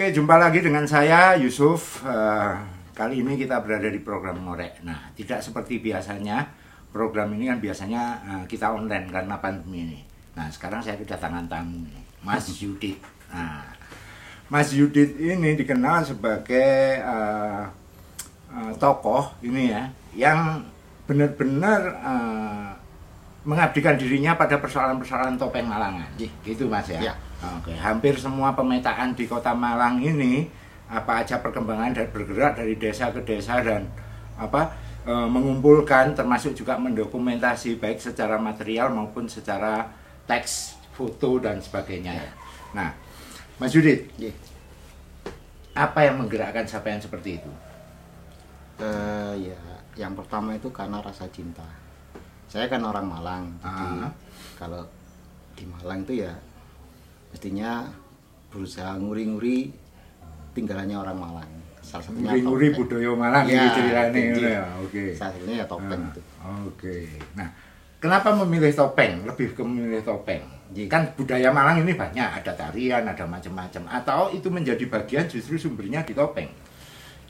Oke, jumpa lagi dengan saya Yusuf. Eh, kali ini kita berada di program Ngorek. Nah, tidak seperti biasanya. Program ini kan biasanya eh, kita online karena pandemi ini. Nah, sekarang saya kedatangan tamu nih, Mas Yudit. Nah, Mas Yudit ini dikenal sebagai eh, eh, tokoh ini ya, yang benar-benar eh, mengabdikan dirinya pada persoalan-persoalan topeng Malangan. Gitu Mas ya. Ya. Oke, hampir semua pemetaan di Kota Malang ini apa aja perkembangan dan bergerak dari desa ke desa dan apa e, mengumpulkan termasuk juga mendokumentasi baik secara material maupun secara teks, foto dan sebagainya. ya. Nah, Mas Yudit, Iya. apa yang menggerakkan sampean seperti itu? Eh, ya, yang pertama itu karena rasa cinta. Saya kan orang Malang, jadi Ah. kalau di Malang itu ya mestinya berusaha nguri-nguri tinggalannya orang Malang. Salah satunya Nguri-nguri budaya Malang Ya, ceritanya jadi ya. Oke. Salah satunya ya topeng Ah, itu. Oke. Nah, kenapa memilih topeng? Lebih ke memilih topeng. Ji. Kan budaya Malang ini banyak, ada tarian, ada macam-macam. Atau itu menjadi bagian justru sumbernya di topeng.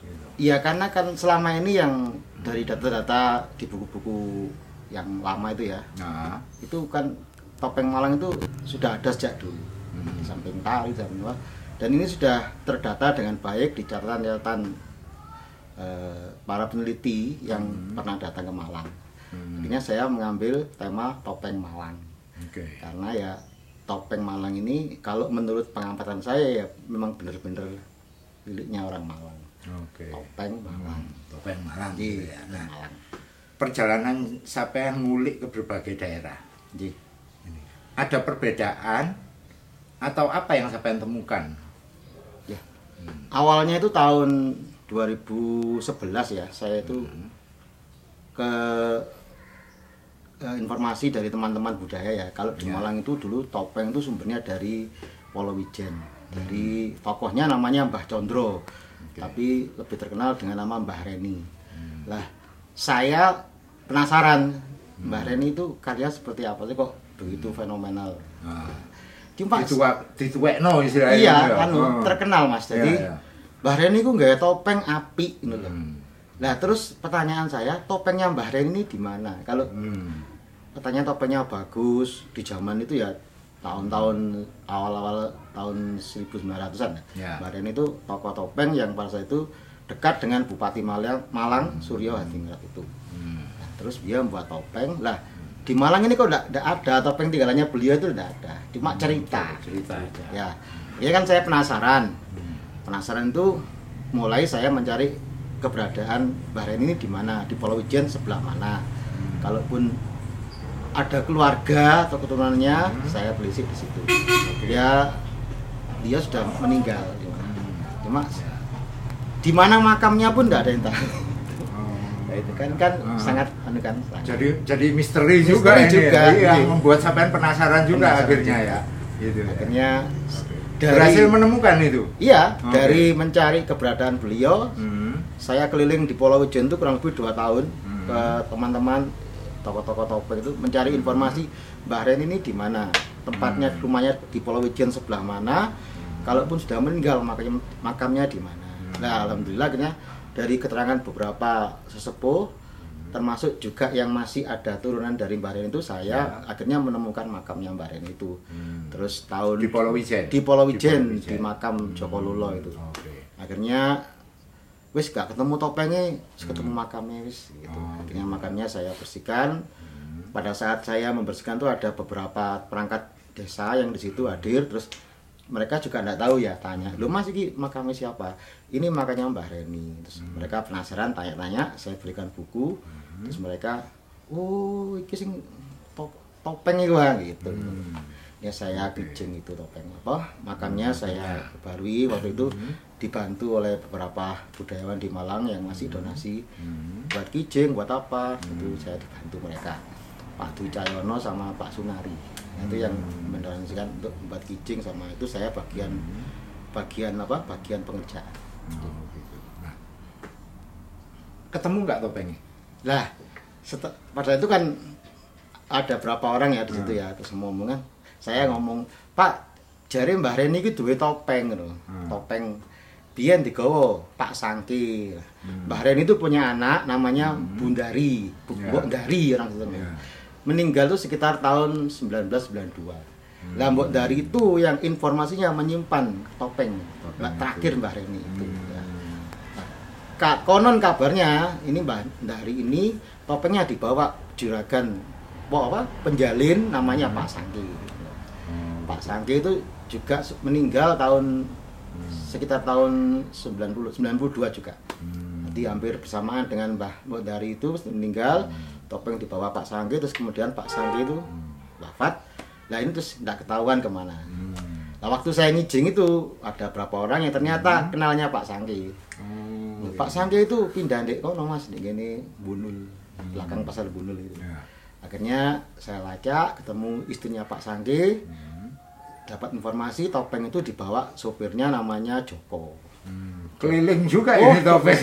Gitu. Iya karena kan selama ini yang dari data-data di buku-buku yang lama itu ya, Nah, itu kan topeng Malang itu sudah ada sejak dulu. Hmm. samping tari dan apa. dan ini sudah terdata dengan baik di catatan-catatan eh, para peneliti yang pernah datang ke Malang. Hmm. Akhirnya saya mengambil tema topeng Malang oke. karena ya topeng Malang ini kalau menurut pengamatan saya ya memang benar-benar miliknya orang Malang. Oke. Topeng Malang. Hmm, Topeng Malang. Di gitu ya. Nah, Malang. perjalanan yang ngulik ke berbagai daerah? Ji. Ini. Ada perbedaan atau apa yang yang temukan? Ya. Awalnya itu tahun 2011 ya, saya itu ke eh, informasi dari teman-teman budaya ya. Kalau di Ya. Malang itu dulu topeng itu sumbernya dari Wolowijen. Dari tokohnya namanya Mbah Condro. Tapi lebih terkenal dengan nama Mbah Reni. Lah, saya penasaran Mbah Reni itu karya seperti apa sih kok begitu fenomenal. Nah, Cuma dituak dituekno istilahnya. iya ya. kan Oh. terkenal mas jadi Iya, iya. Mbah Reni ku nggak topeng api gitu loh Hmm. nah terus pertanyaan saya topengnya Mbah Reni ini di mana kalau Hmm. pertanyaan topengnya bagus di zaman itu ya tahun-tahun awal-awal tahun 1900-an Ya. Mbah Reni itu tokoh topeng yang pada saat itu dekat dengan Bupati Malang, Malang Suryo Hadingrat itu Hmm. Nah, terus dia membuat topeng lah di Malang ini kok tidak ada topeng tinggalannya beliau itu tidak ada. Cuma cerita. cerita aja. ya ya kan saya penasaran. Penasaran itu mulai saya mencari keberadaan Mbah Reni ini di mana? Di Pulau Ijen sebelah mana. Kalaupun ada keluarga atau keturunannya saya telisik di situ. Dia dia sudah meninggal cuma di mana makamnya pun tidak ada yang tahu. Nah, itu kan kan Ah. sangat anu kan Jadi jadi misteri juga Misteri ini. juga, ya. Iya, iya. membuat sampean penasaran juga Penasaran akhirnya juga. ya. Gitu. ya. akhirnya dari- berhasil menemukan itu. iya Oke. dari mencari keberadaan beliau Hmm. saya keliling di Pulau Ijen itu kurang lebih dua tahun Hmm. ke teman-teman tokoh-tokoh topeng itu mencari informasi Mbah Ren ini di mana tempatnya Hmm. rumahnya di Pulau Ijen sebelah mana kalaupun sudah meninggal makamnya makamnya di mana Hmm. nah alhamdulillah akhirnya dari keterangan beberapa sesepuh termasuk juga yang masih ada turunan dari Mbah Ren itu saya akhirnya menemukan makamnya Mbah Ren itu. Hmm. terus tahun Di Pulau Wijen. di Pulau Wijen Pulau di makam Joko Lulo itu. Oke. akhirnya wis gak ketemu topengnya wis ketemu makamnya wis gitu. Oh, akhirnya makamnya saya bersihkan. Pada saat saya membersihkan tuh ada beberapa perangkat desa yang di situ hadir terus mereka juga tidak tahu ya tanya lu mas ini makamnya siapa ini makamnya Mbah Reni. Terus mereka penasaran tanya-tanya saya berikan buku. Terus mereka oh ini sing top, topeng itu ah," gitu. Ya saya kijing itu topeng apa makamnya saya barui. Waktu itu dibantu oleh beberapa budayawan di Malang yang masih donasi buat kijing buat apa itu saya dibantu mereka. Pak Dwi Cahyono sama Pak Sunari. Nah, itu yang mendonasikan untuk membuat kijing sama itu saya bagian bagian apa bagian pengerjaan Gitu. Nah, ketemu nggak topengnya? lah pada itu kan ada berapa orang ya di situ ya terus ngomong kan saya ngomong Pak jare Mbah Reni iki duwe topeng ngono. Hmm. Topeng biyen digawa Pak Sangki. Mbah Reni itu punya anak namanya Bundari, Bu Hmm. Ya. Mbok Dari orang situ. Ya. Meninggal tuh sekitar tahun 1992. Hmm. Mbok Dari itu yang informasinya menyimpan topeng. Topeng Mbak terakhir Mbah Reni itu. Hmm. ya. Nah, Ka- konon kabarnya ini Mbah Dari ini topengnya dibawa juragan Wah, apa penjalin namanya Pak Sangki. Hmm. Pak Sangki itu juga meninggal tahun sekitar tahun 90 92 juga. Hmm. Jadi hampir bersamaan dengan Mbah Mbok Dari itu meninggal, topeng dibawa Pak Sangki terus kemudian Pak Sangki itu wafat. Nah ini terus tidak ketahuan ke mana. Hmm. Nah waktu saya ngijing itu ada berapa orang yang ternyata kenalnya Pak Sangki. Oh, Nah, Pak Sangki itu pindah dek kono mas di gini Bunul belakang pasar Bunul itu. Ya. Akhirnya saya lacak ketemu istrinya Pak Sangki Hmm. dapat informasi topeng itu dibawa sopirnya namanya Joko. Hmm. Keliling juga Oh. ini topeng.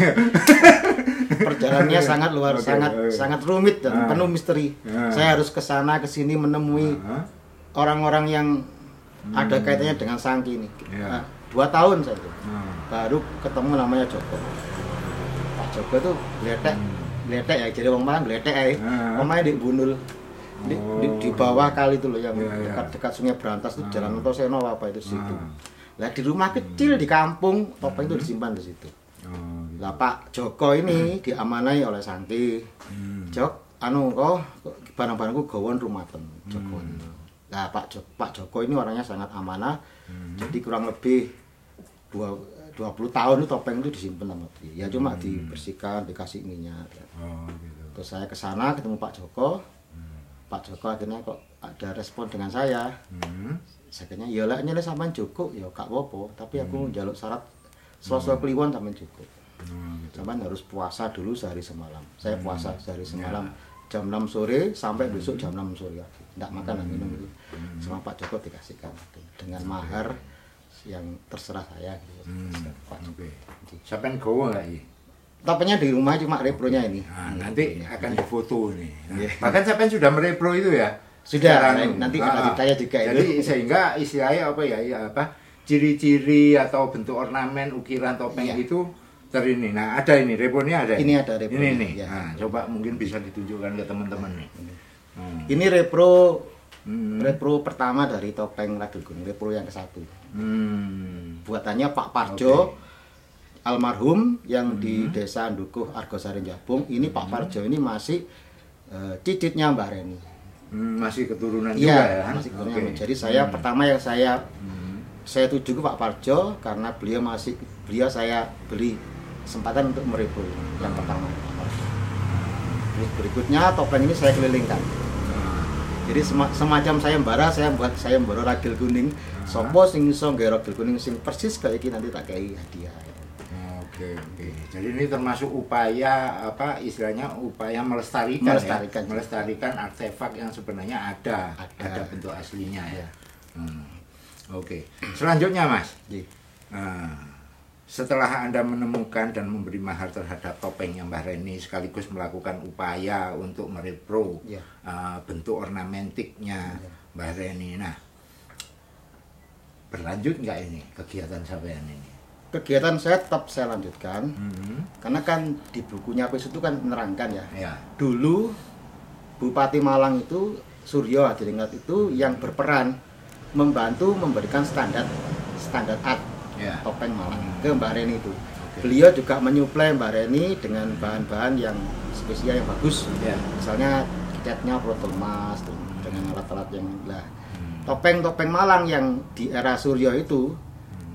Perjalanannya sangat luar Oke, sangat oke. sangat rumit dan Ah. penuh misteri. Ah. Saya harus ke sana ke sini menemui Hah? Orang-orang yang ada kaitannya dengan Sangki ini. Hmm. Ya. Nah, dua tahun saya itu Hmm. baru ketemu namanya Joko. Pak Joko itu geletek, geletek ya jadi orang Malang geletek ya. Ah. Omanya di Bunul. Di, di, di Oh. bawah kali itu loh yang Iya, iya. dekat-dekat Sungai Berantas itu Ah. Jalan Ontoseno apa itu situ. Ah. Lah di rumah kecil di kampung topeng itu disimpan di situ. Oh, gitu. Lah Pak Joko ini diamanai oleh Santi. Hmm. Jok, anu kok barang-barangku gawon rumaten Joko. Nah Pak Joko, Pak Joko ini orangnya sangat amanah. Hmm. Jadi kurang lebih dua 20 tahun itu topeng itu disimpan sama dia. Ya cuma dibersihkan, dikasih minyak. Oh, gitu. Terus saya ke sana ketemu Pak Joko. Pak Joko akhirnya kok ada respon dengan saya. Hmm. Saya kira ya lah nyele sampean cukup ya gak apa-apa, tapi aku njaluk syarat Selasa kliwon sampean cukup. Oh, gitu. Sampean harus puasa dulu sehari semalam. Saya puasa sehari semalam jam 6 sore sampai besok jam 6 sore lagi. Enggak makan dan minum itu. Sama Pak Joko dikasihkan dengan mahar yang terserah saya gitu. Hmm. Pak Joko. Oke. Siapa yang gowo nggak ini? Topengnya di rumah cuma repronya ini. Nah, nanti akan difoto nih. Nah, Iya. Bahkan siapa yang sudah merepro itu ya? Sudah, Sekarang, nanti ah, ada ceritanya juga Jadi itu. sehingga istilahnya apa ya, ya apa ciri-ciri atau bentuk ornamen ukiran topeng Iya. itu terini. Nah ada ini repronya ada. Ini ada repronya, Ini nih. iya. Nah, coba mungkin bisa ditunjukkan ke teman-teman nih. Hmm. Ini repro Hmm. repro pertama dari topeng Gunung, repro yang ke satu. Hmm. buatannya Pak Parjo almarhum yang di desa Dukuh Argosari Jabung ini Pak Parjo ini masih eh, cicitnya Mbak Reni Hmm, masih keturunan juga ya. masih keturunan. Oke. jadi saya Hmm. pertama yang saya Hmm. saya tuju ke Pak Parjo karena beliau masih beliau saya beri kesempatan untuk merepro yang pertama. Terus berikutnya topeng ini saya kelilingkan jadi sema- semacam saya mbara saya buat saya mbara ragil kuning sopo sing iso ragil kuning sing persis kayak iki nanti tak kei hadiah Oke, oke. Jadi ini termasuk upaya apa istilahnya upaya melestarikan, Melestarikan. ya? melestarikan artefak yang sebenarnya ada, Ada. bentuk aslinya ya. Iya. Hmm. Oke. Selanjutnya, Mas. Ji. Nah, setelah Anda menemukan dan memberi mahar terhadap topengnya Mbah Reni sekaligus melakukan upaya untuk merepro Iya. uh, bentuk ornamentiknya Mbah Reni. Nah, berlanjut nggak ini kegiatan sampean ini? kegiatan saya tetap saya lanjutkan Hmm. karena kan di bukunya Pes itu kan menerangkan ya Ya. dulu Bupati Malang itu Suryo Hadiringat itu yang berperan membantu memberikan standar standar art Ya. topeng Malang ke Mbak Reni itu Oke. beliau juga menyuplai Mbak Reni dengan bahan-bahan yang spesial yang bagus Ya. misalnya catnya protol emas dengan alat-alat yang lah Hmm. topeng-topeng Malang yang di era Suryo itu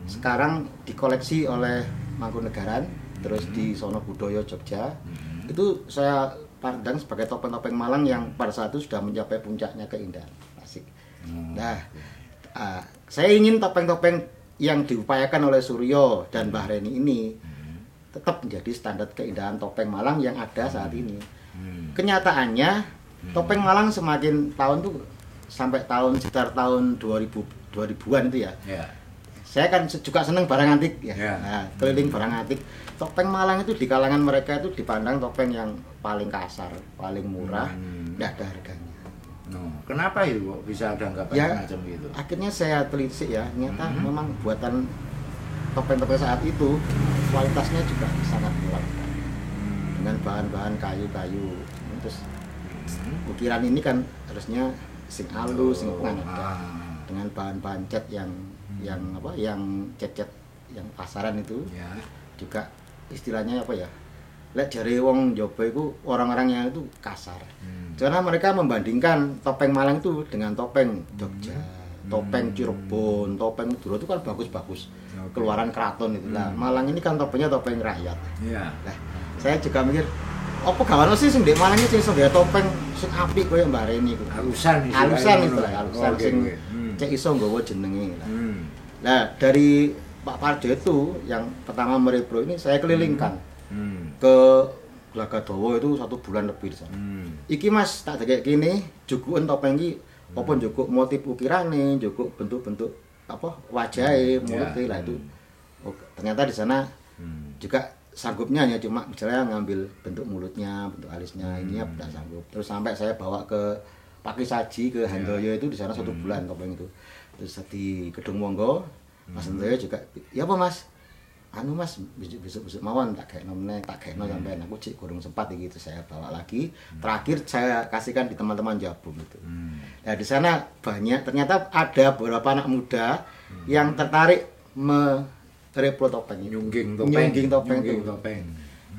sekarang dikoleksi oleh Mangkunegaran terus di Sono Budoyo Jogja Hmm. itu saya pandang sebagai topeng-topeng Malang yang pada saat itu sudah mencapai puncaknya keindahan asik Hmm. nah ah, saya ingin topeng-topeng yang diupayakan oleh Suryo dan Mbah Reni ini tetap menjadi standar keindahan topeng Malang yang ada saat ini Hmm. kenyataannya topeng Malang semakin tahun tuh sampai tahun sekitar tahun 2000 2000-an itu ya Ya. saya kan juga seneng barang antik ya. Ya. Nah, keliling barang antik. Topeng Malang itu di kalangan mereka itu dipandang topeng yang paling kasar, paling murah, Hmm. tidak ada harganya. No. Kenapa itu kok bisa ada anggapan Ya, macam gitu? akhirnya saya telisik ya ternyata Mhm. memang buatan topeng-topeng saat itu kualitasnya juga sangat kuat dengan bahan-bahan kayu-kayu terus Hmm. ukiran ini kan harusnya sing halus sing Oh, ada ah. dengan bahan-bahan cat yang yang apa yang cat-cat yang pasaran itu Ya. juga istilahnya apa ya lek dari wong Jawa itu orang-orangnya itu kasar Hmm. karena mereka membandingkan topeng Malang itu dengan topeng Jogja topeng Hmm. Cirebon topeng Madura itu kan bagus-bagus Oke. keluaran keraton itu lah Hmm. Malang ini kan topengnya topeng rakyat Ya. Nah, saya juga mikir, apa gawane sih sing ndek Malang iki sing topeng sing apik koyo Mbak Reni iku. Halusan ngono itu lah, halusan Oke, sing oke. Hmm. cek iso nggawa jenenge lah. Hmm. Nah, dari Pak Parjo itu yang pertama merepro ini saya kelilingkan Hmm. Ke Glagadowo itu satu bulan lebih di sana. Hmm. Iki Mas tak kayak gini, jukuken topeng iki apa jukuk motif ukirane, jukuk bentuk-bentuk apa wajahe, mulutnya lah itu. Oh, ternyata di sana Hmm. juga sanggupnya hanya cuma misalnya ngambil bentuk mulutnya, bentuk alisnya, Hmm. ininya tidak sanggup. Terus sampai saya bawa ke Paki Saji ke Handoyo itu di sana satu Hmm. bulan topeng itu. Terus di Gedung Monggo, Mas Hmm. Handoyo juga, ya apa Mas? Anu Mas, besok besok mawon tak kayak nomne, tak kayak Hmm. no sampai aku cik kurang sempat gitu saya bawa lagi. Terakhir saya kasihkan di teman-teman Jabung itu. Hmm. Nah di sana banyak ternyata ada beberapa anak muda Hmm. yang tertarik merepro topeng. Nyungging topeng. Nyungging topeng Nyungging itu. topeng.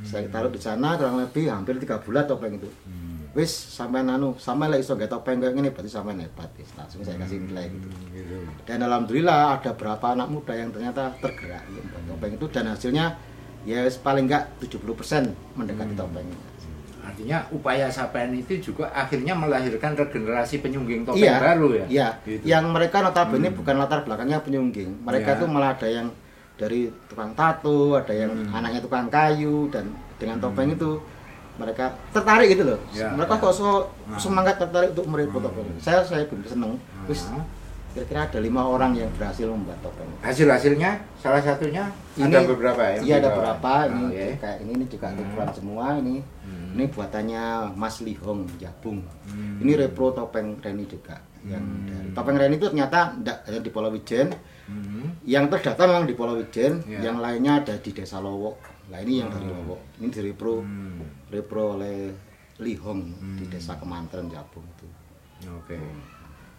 Saya taruh di sana kurang lebih hampir tiga bulan topeng itu. Hmm. Wis sampai nanu, sampai lah iso gak topeng kayak gini berarti sampai hebat. Wis, langsung saya kasih nilai gitu. Hmm, gitu. Dan alhamdulillah ada berapa anak muda yang ternyata tergerak gitu, topeng itu dan hasilnya ya wis paling enggak 70% mendekati Hmm. topeng. Artinya upaya Sapen itu juga akhirnya melahirkan regenerasi penyungging topeng iya, baru ya. Iya. Gitu. Yang mereka notabene Hmm. bukan latar belakangnya penyungging. Mereka Iya. tuh malah ada yang dari tukang tato, ada yang Hmm. anaknya tukang kayu dan dengan topeng itu mereka tertarik gitu loh. Ya, mereka ya. kok so Nah. semangat tertarik untuk merepot Hmm. topeng. Saya saya benar seneng. Terus Hmm. kira-kira ada lima orang yang berhasil membuat topeng. Hasil-hasilnya salah satunya ada beberapa ya. Iya ada beberapa. Ini Oke. kayak ini, ini juga tukeran semua ini. Hmm. Ini buatannya Mas Lihong Jabung. Hmm. Ini repro topeng Reni juga. Yang Hmm. dari topeng Reni itu ternyata tidak hanya di Pulau Wijen. Hmm. Yang terdata memang di Pulau Wijen, Ya. yang lainnya ada di Desa Lowo. Nah ini yang dari Lowo. Ini di repro, Hmm. repro oleh Lihong di Hmm. Desa Kemantren Jabung itu. Oke.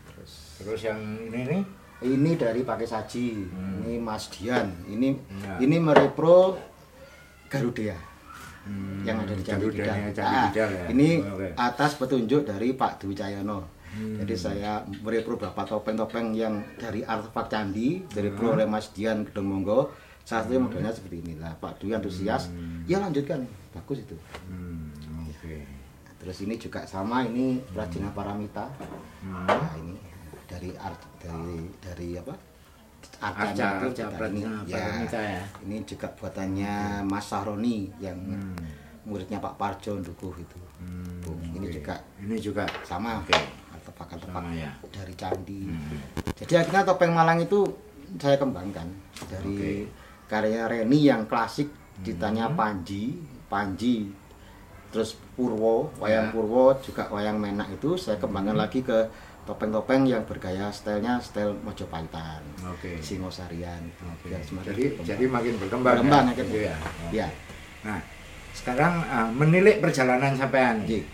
Terus Terus yang ini nih ini dari pakai saji. Hmm. Ini Mas Dian. Ini Ya. ini merepro Garuda. hmm, yang ada di Candi Candi Ah, ya. Ini Oke. atas petunjuk dari Pak Dwi Cahyono. Hmm. Jadi saya merepro beberapa topeng-topeng yang dari artefak candi, dari Hmm. Pro oleh Mas Dian Gedung Monggo. Salah satunya modelnya seperti inilah. Pak Dwi antusias. Hmm. Ya lanjutkan, bagus itu. Hmm, Oke. Terus ini juga sama, ini Prajina Paramita. Hmm. Nah, ini dari art dari dari apa? Arca, itu ini. Paramita ya. Ini juga buatannya Mas Sahroni yang Hmm. muridnya Pak Parjo Dukuh itu. Hmm, Tuh, ini juga Ini juga sama Oke. artefak-artefak Sama ya. dari candi. Hmm. Jadi akhirnya topeng Malang itu saya kembangkan dari karya Reni yang klasik ditanya Hmm. Panji, Panji, terus Purwo, wayang Ya. Purwo juga wayang Menak itu saya kembangkan lagi ke topeng-topeng yang bergaya stylenya style Mojopahitan, Oke. Singosarian. Semakin Jadi berkembang. jadi makin berkembang. Berkembang ya? Gitu ya. ya, Nah, sekarang uh, menilik perjalanan sampean. Ji.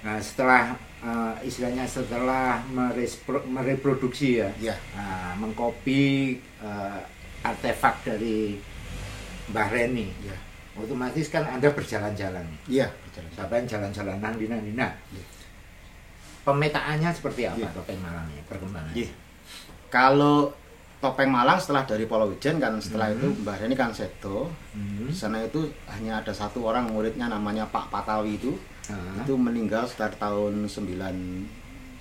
Nah, setelah uh, istilahnya setelah merespro- mereproduksi ya, ya, nah, mengkopi uh, artefak dari Mbah Reni, ya, otomatis kan Anda berjalan-jalan. iya. berjalan. Sampai jalan-jalan nang dina dina. Iya. Pemetaannya seperti apa Iya. topeng Malang ini perkembangan? Iya. Kalau topeng Malang setelah dari Pulau Wijen kan setelah Hmm. itu Mbah Reni kan seto Hmm. di sana itu hanya ada satu orang muridnya namanya Pak Patawi itu Ah. itu meninggal sekitar tahun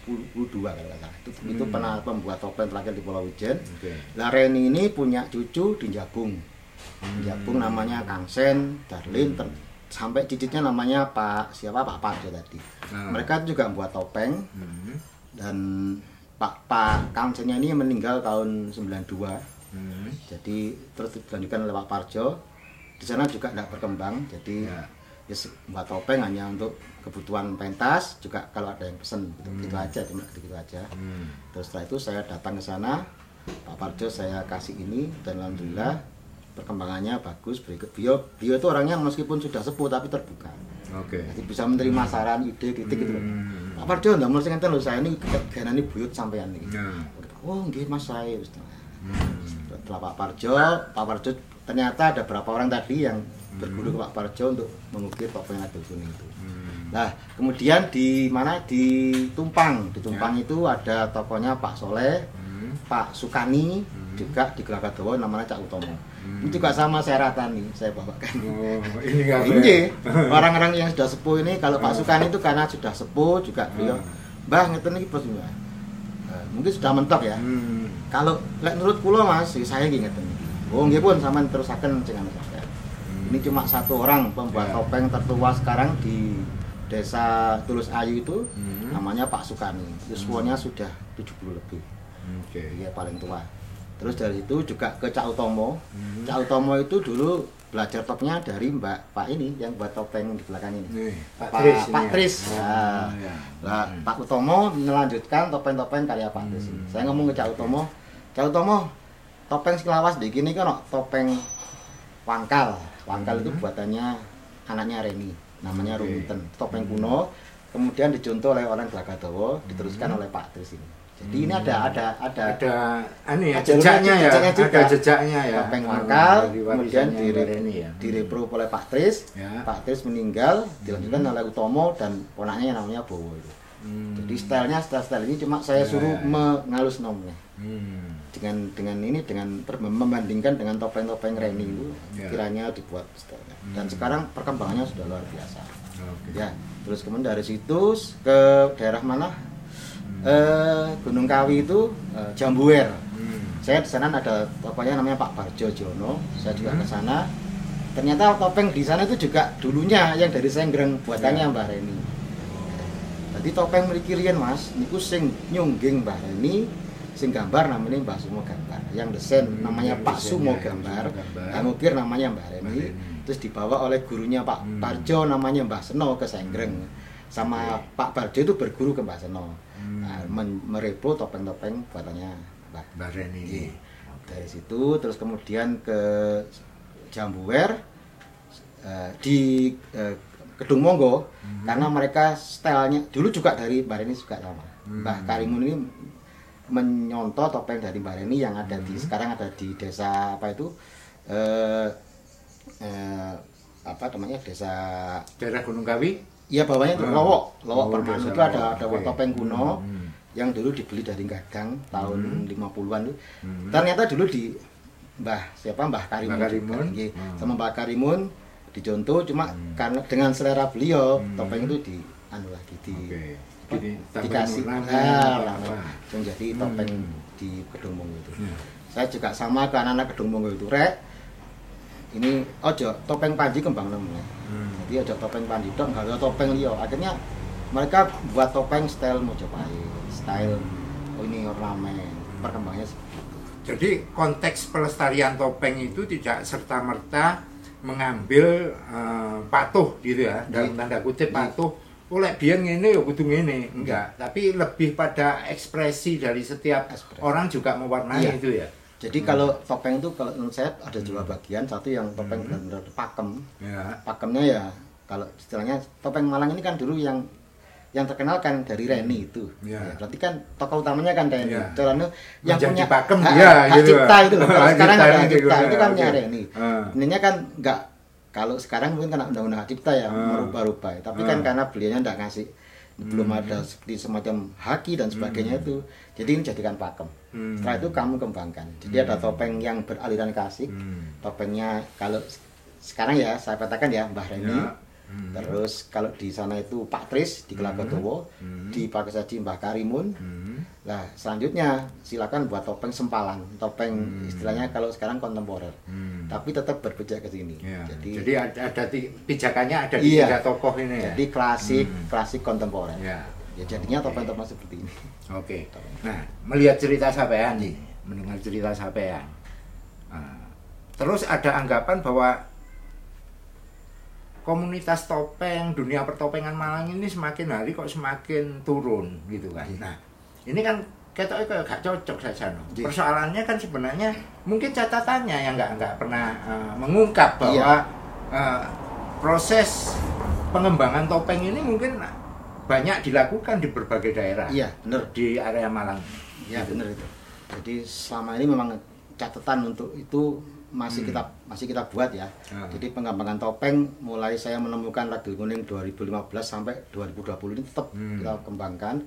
92 kalau nggak salah itu, itu Hmm. pernah pembuat topeng terakhir di Pulau Wijen Oke. Lah Reni ini punya cucu di Jabung di Hmm. Jabung namanya Kang Sen Darlin ter- sampai cicitnya namanya Pak siapa Pak Parjo tadi Ah. mereka juga membuat topeng Hmm. dan Pak Pak Kang Sennya ini meninggal tahun 92 Hmm. jadi terus dilanjutkan oleh Pak Parjo di sana juga tidak berkembang jadi Ya. Ya buat topeng hanya untuk kebutuhan pentas juga kalau ada yang pesen gitu, gitu aja cuma gitu aja Hmm. terus setelah itu saya datang ke sana Pak Parjo saya kasih ini dan alhamdulillah perkembangannya bagus berikut beliau beliau itu orangnya meskipun sudah sepuh tapi terbuka Oke. jadi bisa menerima saran ide kritik gitu. Hmm. Pak Parjo ndak mesti ngenten lho saya ini keganan ini buyut sampean iki Ya. oh nggih Mas saya. Hmm. setelah Pak Parjo Pak Parjo ternyata ada berapa orang tadi yang berguru ke Pak Parjo untuk mengukir topeng adil kuning itu Hmm. Nah, kemudian di mana di Tumpang, di Tumpang itu ada tokonya Pak Soleh, Hmm. Pak Sukani, juga di Gelagadowo namanya Cak Utomo. Hmm. Ini juga sama saya ratani, saya bawakan. Oh, ini Ini orang-orang yang sudah sepuh ini kalau Pak Sukani itu karena sudah sepuh juga beliau, Mbah ngeten iki bos Mbah. Eh, mungkin sudah mentok ya. Hmm. Kalau lek menurut kula Mas, saya nggih ngeten. Oh nggih pun sampean terusaken jenengan. Ini cuma satu orang pembuat Ya. topeng tertua sekarang di desa Tulus Ayu itu Hmm. namanya Pak Sukani. Yuswanya sudah 70 lebih. Oke. Dia paling tua. Terus dari itu juga ke Cak Utomo. Hmm. Cak Utomo itu dulu belajar topengnya dari Mbak Pak ini yang buat topeng di belakang ini. Nih, Pak Pak, Tris. Pak ini ya? Tris. Oh, Nah, ya. Lah, Hmm. Pak Utomo melanjutkan topeng-topeng karya Pak Tris. Hmm. Saya ngomong ke Cak Utomo, Cak Utomo, topeng sekelawas begini kan topeng wangkal. Wangkal itu Hmm. buatannya anaknya Reni, namanya Oke. Ruminten. Topeng Hmm. kuno, kemudian dicontoh oleh orang Gelagadowo, diteruskan oleh Pak Tris ini. Jadi ini Hmm. ada ada ada ada anu ya jejaknya ya jejaknya juga. ada jejaknya ya topeng wangkal, kemudian Reni ya direpro oleh Pak Tris. Ya. Pak Tris meninggal, dilanjutkan Hmm. oleh Utomo dan ponaknya yang namanya Bowo itu. Hmm. Jadi stylenya style style ini cuma saya Ya, suruh ya, ya. mengalus nomnya Hmm. dengan dengan ini dengan membandingkan dengan topeng-topeng Reni itu Ya. kiranya dibuat stylenya. Dan Hmm. sekarang perkembangannya sudah luar biasa. Oke. Ya, terus kemudian dari situ ke daerah mana? Hmm. Eh, Gunung Kawi itu eh, Jambuwer. Hmm. Saya di sana ada tokonya namanya Pak Barjo Jono. Saya juga Hmm. ke sana. Ternyata topeng di sana itu juga dulunya yang dari Senggreng buatannya Ya. Mbah Reni. Jadi topeng mriki riyen Mas, niku sing nyungging Mbah Reni, sing gambar namanya Mbah Sumo Gambar. Yang desain Hmm, namanya Pak Sumo Gambar, yang ukir namanya Mbah Reni. Mbah. Terus dibawa oleh gurunya Pak Hmm. Barjo namanya Mbah Seno ke Senggreng. Sama Oke. Pak Barjo itu berguru ke Mbah Seno. Hmm. Nah, merepro topeng-topeng buatannya Mbah Mbak Reni ini Iya. dari situ terus kemudian ke Jambuwer eh, di eh, Kedung Monggo Hmm. karena mereka stylenya dulu juga dari Mbak Reni juga sama Hmm. Mbah Karimun ini menyontoh topeng dari Mbak Reni yang ada di Hmm. sekarang ada di desa apa itu eh, eh, apa namanya desa daerah Gunung Kawi Iya bawahnya itu Ah. Lowok, Lowok Oh, itu ada ada topeng kuno Hmm. yang dulu dibeli dari Gadang tahun Hmm. 50-an itu. Hmm. Ternyata dulu di Mbah siapa Mbah Karimun, Mbah Karimun. juga, nggih. Hmm. sama Mbah Karimun dicontoh cuma Hmm. karena dengan selera beliau Hmm. topeng itu di anu lagi di Oke. apa, Jadi dikasih nah, apa-apa. menjadi topeng Hmm. di Kedung Monggo itu. Ya. Saya juga sama ke anak-anak Kedung Monggo itu rek ini ojo topeng panji kembang namanya Hmm. jadi ada topeng pandidok nggak ada topeng liyo akhirnya mereka buat topeng style Mojopahit style oh ini ornamen perkembangannya seperti itu Jadi konteks pelestarian topeng itu tidak serta merta mengambil eh, patuh gitu ya dalam tanda kutip patuh. Oleh biar ngene ya kudu ngene, enggak. Tapi lebih pada ekspresi dari setiap Ekspresi. orang juga mewarnai Iya. itu ya. jadi kalau topeng itu kalau menurut saya ada dua bagian satu yang topeng Hmm. benar-benar pakem Ya. pakemnya ya kalau istilahnya topeng Malang ini kan dulu yang yang terkenal kan dari Reni itu Ya. Ya, berarti kan tokoh utamanya kan Reni Ya. Caranya yang Menjadi punya pakem dia, hak gitu. cipta itu loh Kalau sekarang ada hak cipta ya, itu kan punya Reni Ah. ininya kan enggak kalau sekarang mungkin karena undang-undang hak cipta ya Ah. merubah-rubah tapi Ah. kan karena beliaunya enggak ngasih belum Hmm. ada seperti semacam haki dan sebagainya itu jadi ini jadikan pakem Hmm. setelah itu kamu kembangkan jadi ada Hmm. topeng yang beraliran klasik Hmm. topengnya kalau sekarang ya saya katakan ya Mbah Reni Ya. Hmm. terus kalau di sana itu Pak Tris di Kelagotowo Hmm. di Pakesaji Mbah Karimun Hmm. Nah, selanjutnya silakan buat topeng sempalan, topeng Hmm. istilahnya kalau sekarang kontemporer. Hmm. Tapi tetap berpijak ke sini. Ya. Jadi, Jadi, ada, ada pijakannya ada di Iya. tiga tokoh ini ya. jadi klasik, Hmm. klasik kontemporer. Ya. Ya jadinya Oke. topeng-topeng seperti ini. Oke. Nah, melihat cerita sampean nih, mendengar cerita sampean. Nah, terus ada anggapan bahwa komunitas topeng dunia pertopengan Malang ini semakin hari kok semakin turun gitu kan. Iya. Nah, ini kan ketoknya kayak gak cocok saja no. Iya. Persoalannya kan sebenarnya mungkin catatannya yang nggak nggak pernah eh, mengungkap bahwa Iya. eh, proses pengembangan topeng ini mungkin banyak dilakukan di berbagai daerah Iya, bener. di area Malang. Ya Gitu. benar itu. Jadi selama ini memang catatan untuk itu masih kita masih kita buat ya. Hmm. Jadi pengembangan topeng mulai saya menemukan Ragil Kuning 2015 sampai 2020 ini tetap Hmm. kita kembangkan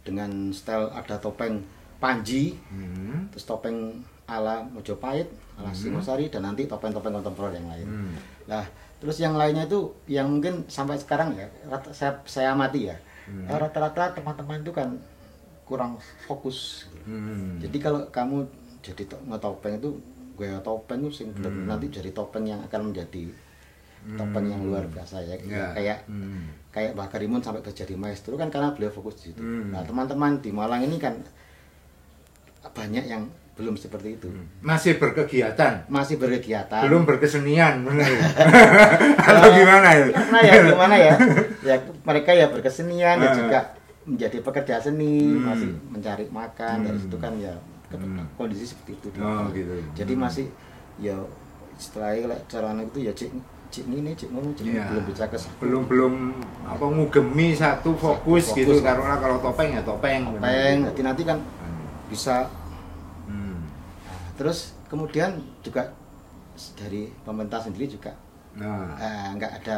dengan style ada topeng Panji, Hmm. terus topeng ala Mojopahit, ala Singosari dan nanti topeng-topeng kontemporer yang lain. Hmm. Nah, terus yang lainnya itu yang mungkin sampai sekarang ya rata, saya saya amati ya. Hmm. eh, Rata-rata teman-teman itu kan kurang fokus. Hmm. Jadi kalau kamu jadi to- ngetopeng itu gue topeng itu sing Hmm. nanti jadi topeng yang akan menjadi topeng yang luar biasa ya. Ya. Kayak Hmm. kayak Mbah Karimun sampai ke jadi maestro kan karena beliau fokus di situ. Hmm. Nah, teman-teman di Malang ini kan banyak yang belum seperti itu. Masih berkegiatan, Masih berkegiatan. belum berkesenian, benar ya? Atau gimana ya? Karena ya gimana ya? Ya mereka ya berkesenian dan Ah. juga menjadi pekerja seni, Hmm. masih mencari makan dari Hmm. situ kan ya Hmm. kondisi seperti itu. Oh, gitu. Jadi Hmm. masih ya setelah itu cara anak itu ya cik cik ini cik ngono cik Iya. belum bisa ke belum belum apa ngugemi satu fokus, Satu fokus. gitu karena kalau topeng ya topeng topeng. Nanti nanti kan bisa Hmm. nah, terus kemudian juga dari pemerintah sendiri juga nah eh, nggak ada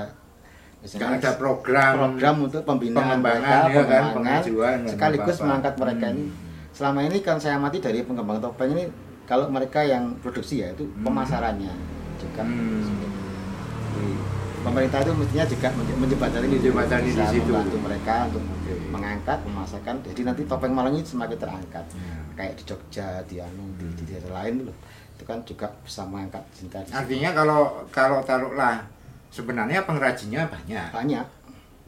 nggak ada program program untuk pembinaan pengembangan, mereka, ya kan, pengembangan, pengajuan dan sekaligus mengangkat mereka ini. Hmm. Selama ini kan saya amati dari pengembang topeng ini kalau mereka yang produksi ya itu Hmm. pemasarannya juga. Hmm. Jadi, pemerintah itu mestinya juga menje- menjembatani Menjembatani di situ. membantu mereka untuk Oke. mengangkat pemasakan. Jadi nanti topeng Malang ini semakin terangkat. Ya. Kayak di Jogja, di anu, di, di daerah lain loh. Itu kan juga bisa mengangkat cinta artinya kalau kalau taruhlah sebenarnya pengrajinnya banyak banyak.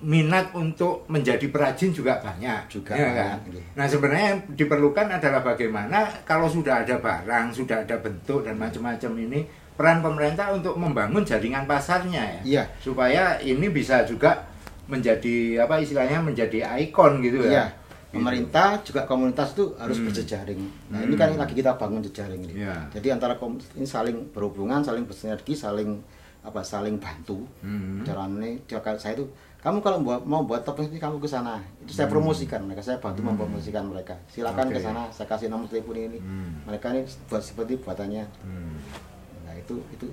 Minat untuk menjadi perajin juga banyak Juga ya kan? iya. Nah sebenarnya yang diperlukan adalah bagaimana kalau sudah ada barang, sudah ada bentuk dan macam-macam ini peran pemerintah untuk membangun jaringan pasarnya ya, Iya. supaya ini bisa juga menjadi apa istilahnya menjadi ikon gitu Iya. ya. Pemerintah juga komunitas itu harus Hmm. berjejaring. Nah Hmm. ini kan lagi kita bangun jejaring ini. Iya. Jadi antara komunitas ini saling berhubungan, saling bersinergi, saling apa saling bantu. Hmm. Caranya dia kalau saya itu kamu kalau buat, mau buat topeng ini kamu ke sana. Itu saya promosikan mereka, saya bantu mempromosikan mereka. Silakan Hmm. Oke. ke sana, saya kasih nomor telepon ini. Hmm. Mereka ini buat seperti buatannya. Hmm. Nah itu itu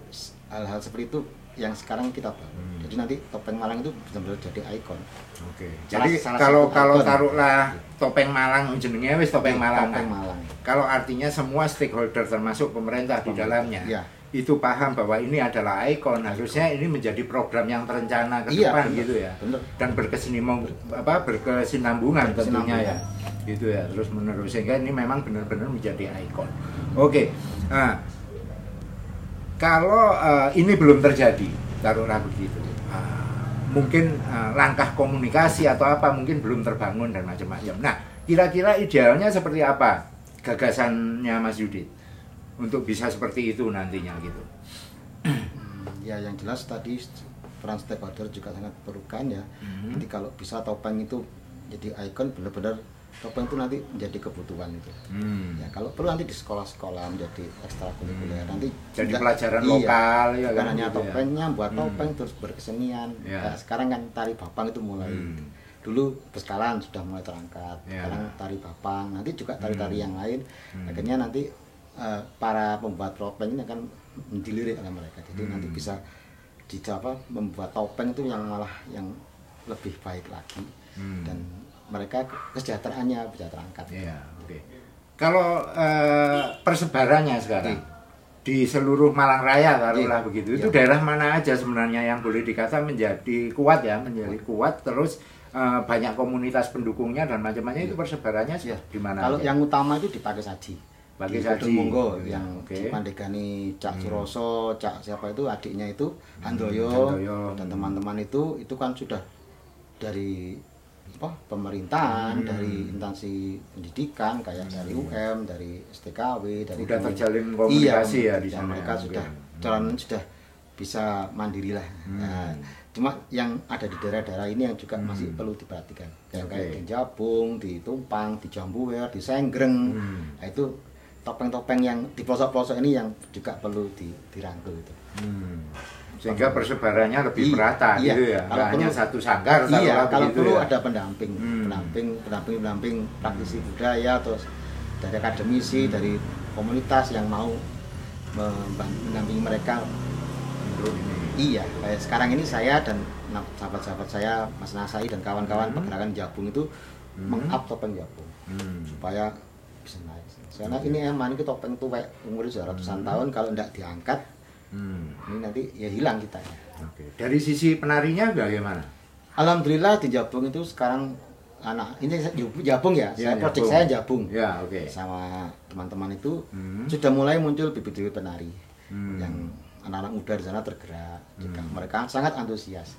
hal-hal seperti itu yang sekarang kita bangun. Hmm. Jadi nanti topeng Malang itu benar-benar jadi ikon. Oke. Salah- Jadi salah kalau kalau taruhlah topeng Malang jenenge wis topeng Malang. Topeng Malang. Kalau artinya semua stakeholder termasuk pemerintah di dalamnya Iya. Itu paham bahwa ini adalah ikon, harusnya ini menjadi program yang terencana ke Iya, depan bener. gitu ya. Bener. Dan berkesinambung apa berkesinambungan tentunya ya. Gitu ya, terus menerus sehingga ini memang benar-benar menjadi ikon. Oke. Nah, kalau eh, ini belum terjadi, taruhlah begitu. Ah, mungkin eh, langkah komunikasi atau apa mungkin belum terbangun dan macam-macam. Nah, kira-kira idealnya seperti apa gagasannya Mas Yudit untuk bisa seperti itu nantinya gitu? Hmm, ya yang jelas tadi peran stakeholder juga sangat diperlukan ya. Mhm. Jadi kalau bisa topeng itu jadi ikon benar-benar topeng itu nanti menjadi kebutuhan itu. Hmm. Ya kalau perlu nanti di sekolah-sekolah menjadi ekstrakurikuler Hmm. nanti Jadi juga- pelajaran iya, lokal, ya bukan kan, hanya gitu ya. topengnya buat Hmm. topeng terus berkesenian. Ya. Nah, sekarang kan tari bapang itu mulai Hmm. dulu beskalan sudah mulai terangkat. Ya. Sekarang tari bapang, nanti juga tari-tari Hmm. yang lain. Hmm. Akhirnya nanti eh, para pembuat topeng ini akan dilirik oleh mereka. Jadi Hmm. nanti bisa di apa membuat topeng itu yang malah yang lebih baik lagi Hmm. dan mereka kesejahteraannya bisa terangkat. Iya, oke. Kalau eh, persebarannya sekarang di seluruh Malang Raya taruhlah Iya. begitu, itu Iya. daerah mana aja sebenarnya yang boleh dikata menjadi kuat ya, menjadi kuat terus eh, banyak komunitas pendukungnya dan macam-macam itu persebarannya sih Iya. di mana? Kalau aja? yang utama itu di Pakai Saji. Di Saji. Monggo Iya, yang di Pandegani Cak Hmm. Suroso, Cak siapa itu adiknya itu Handoyo, Handoyo. dan teman-teman itu itu kan sudah dari apa pemerintahan, Hmm. dari instansi pendidikan kayak dari UM, dari STKW, dari Udah Kemen- terjalin komunikasi Iya, ya di sana mereka ya, sudah jalan sudah bisa mandiri lah. Hmm. Nah, cuma yang ada di daerah-daerah ini yang juga Hmm. masih perlu diperhatikan yang Oke. kayak di Jabung, di Tumpang, di Jambuwer, di Senggreng Hmm. nah, itu topeng-topeng yang di pelosok-pelosok ini yang juga perlu di, dirangkul itu Hmm. Sehingga persebarannya lebih Iya, merata iya. gitu ya. Kalau Nggak hanya perlu- satu sanggar iya kalau begitu perlu ya. ada pendamping Hmm. pendamping pendamping pendamping praktisi budaya terus dari akademisi dari komunitas yang mau mendampingi mereka ini. iya kayak sekarang ini saya dan sahabat-sahabat saya Mas Nasai dan kawan-kawan Hmm. pergerakan Jabung itu Hmm. meng-up topeng Jabung Hmm. supaya soalnya ini emang ini topeng tuh kayak umurnya sudah ratusan tahun kalau tidak diangkat Hmm. ini nanti ya hilang kita Oke. Dari sisi penarinya bagaimana? Alhamdulillah di Jabung itu sekarang anak ini Jabung ya, Ya, saya project Jabung. saya Jabung Ya, oke. sama teman-teman itu Hmm. sudah mulai muncul bibit-bibit penari Hmm. yang anak-anak muda di sana tergerak juga Hmm. mereka sangat antusias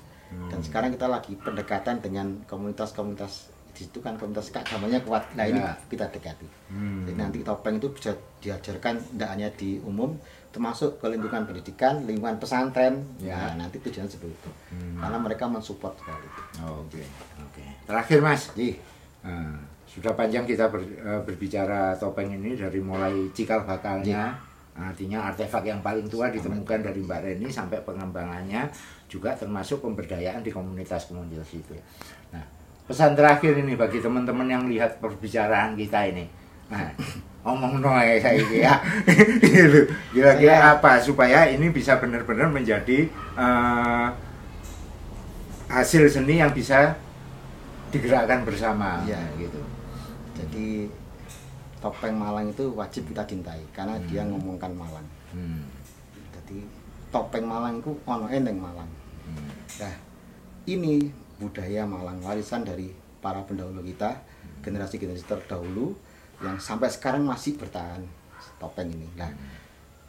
dan Hmm. sekarang kita lagi pendekatan dengan komunitas-komunitas di situ kan komunitas keagamannya kuat nah ini Ya. kita dekati Hmm. jadi nanti topeng itu bisa diajarkan tidak hanya di umum termasuk ke lingkungan pendidikan lingkungan pesantren Ya. nah nanti tujuan seperti itu Hmm. karena mereka mensupport sekali itu Oke, oke. Terakhir Mas, Ji, Nah, sudah panjang kita ber- eh, berbicara topeng ini dari mulai cikal bakalnya, artinya artefak yang paling tua ditemukan dari Mbak Reni sampai pengembangannya juga termasuk pemberdayaan di komunitas-komunitas itu. Nah, pesan terakhir ini bagi teman-teman yang lihat perbicaraan kita ini. Nah, omong noe saya ini ya. Kira-kira Saya- apa supaya ini bisa benar-benar menjadi eh, hasil seni yang bisa digerakkan bersama Iya. gitu. Jadi topeng Malang itu wajib kita cintai karena Hmm. dia ngomongkan Malang. Hmm. Jadi topeng Malang itu ono eneng Malang. Hmm. Nah, ini budaya Malang warisan dari para pendahulu kita, generasi-generasi terdahulu yang sampai sekarang masih bertahan topeng ini. Nah,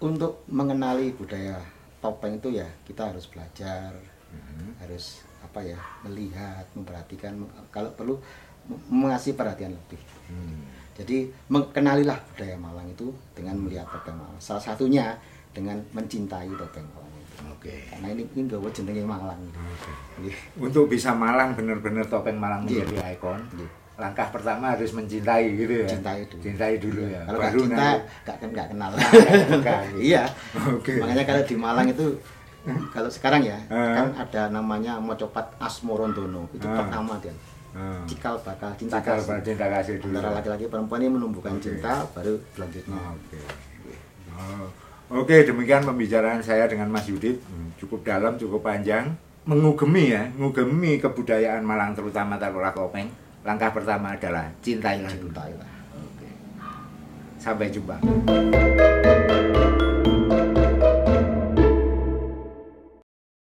untuk mengenali budaya topeng itu ya kita harus belajar, Hmm. harus apa ya melihat, memperhatikan, kalau perlu mengasih perhatian lebih. Hmm. Jadi mengenalilah budaya Malang itu dengan melihat topeng Malang. Salah satunya dengan mencintai topeng Malang itu. Oke. Karena ini ini gawe jenenge Malang. Nggih. Untuk bisa Malang benar-benar topeng Malang Iya. menjadi ikon, Nggih. langkah pertama harus mencintai gitu ya. Cintai dulu. Cintai dulu ya. Kalau nggak cinta nggak nggak kenal. bukan. iya. Oke. Makanya kalau di Malang itu kalau sekarang ya Ah. kan ada namanya Mocopat Asmorondono itu Ah. pertama dia Hmm. cikal bakal cinta Cikal kasih bakal cinta kasih dulu. antara laki-laki perempuan ini menumbuhkan Oke. cinta baru selanjutnya Oke. Oh, Oke, demikian pembicaraan saya dengan Mas Yudit. Hmm, Cukup dalam, cukup panjang. Mengugemi ya, mengugemi kebudayaan Malang terutama Tarkola Kopeng. Langkah pertama adalah cintailah. cintailah Sampai jumpa.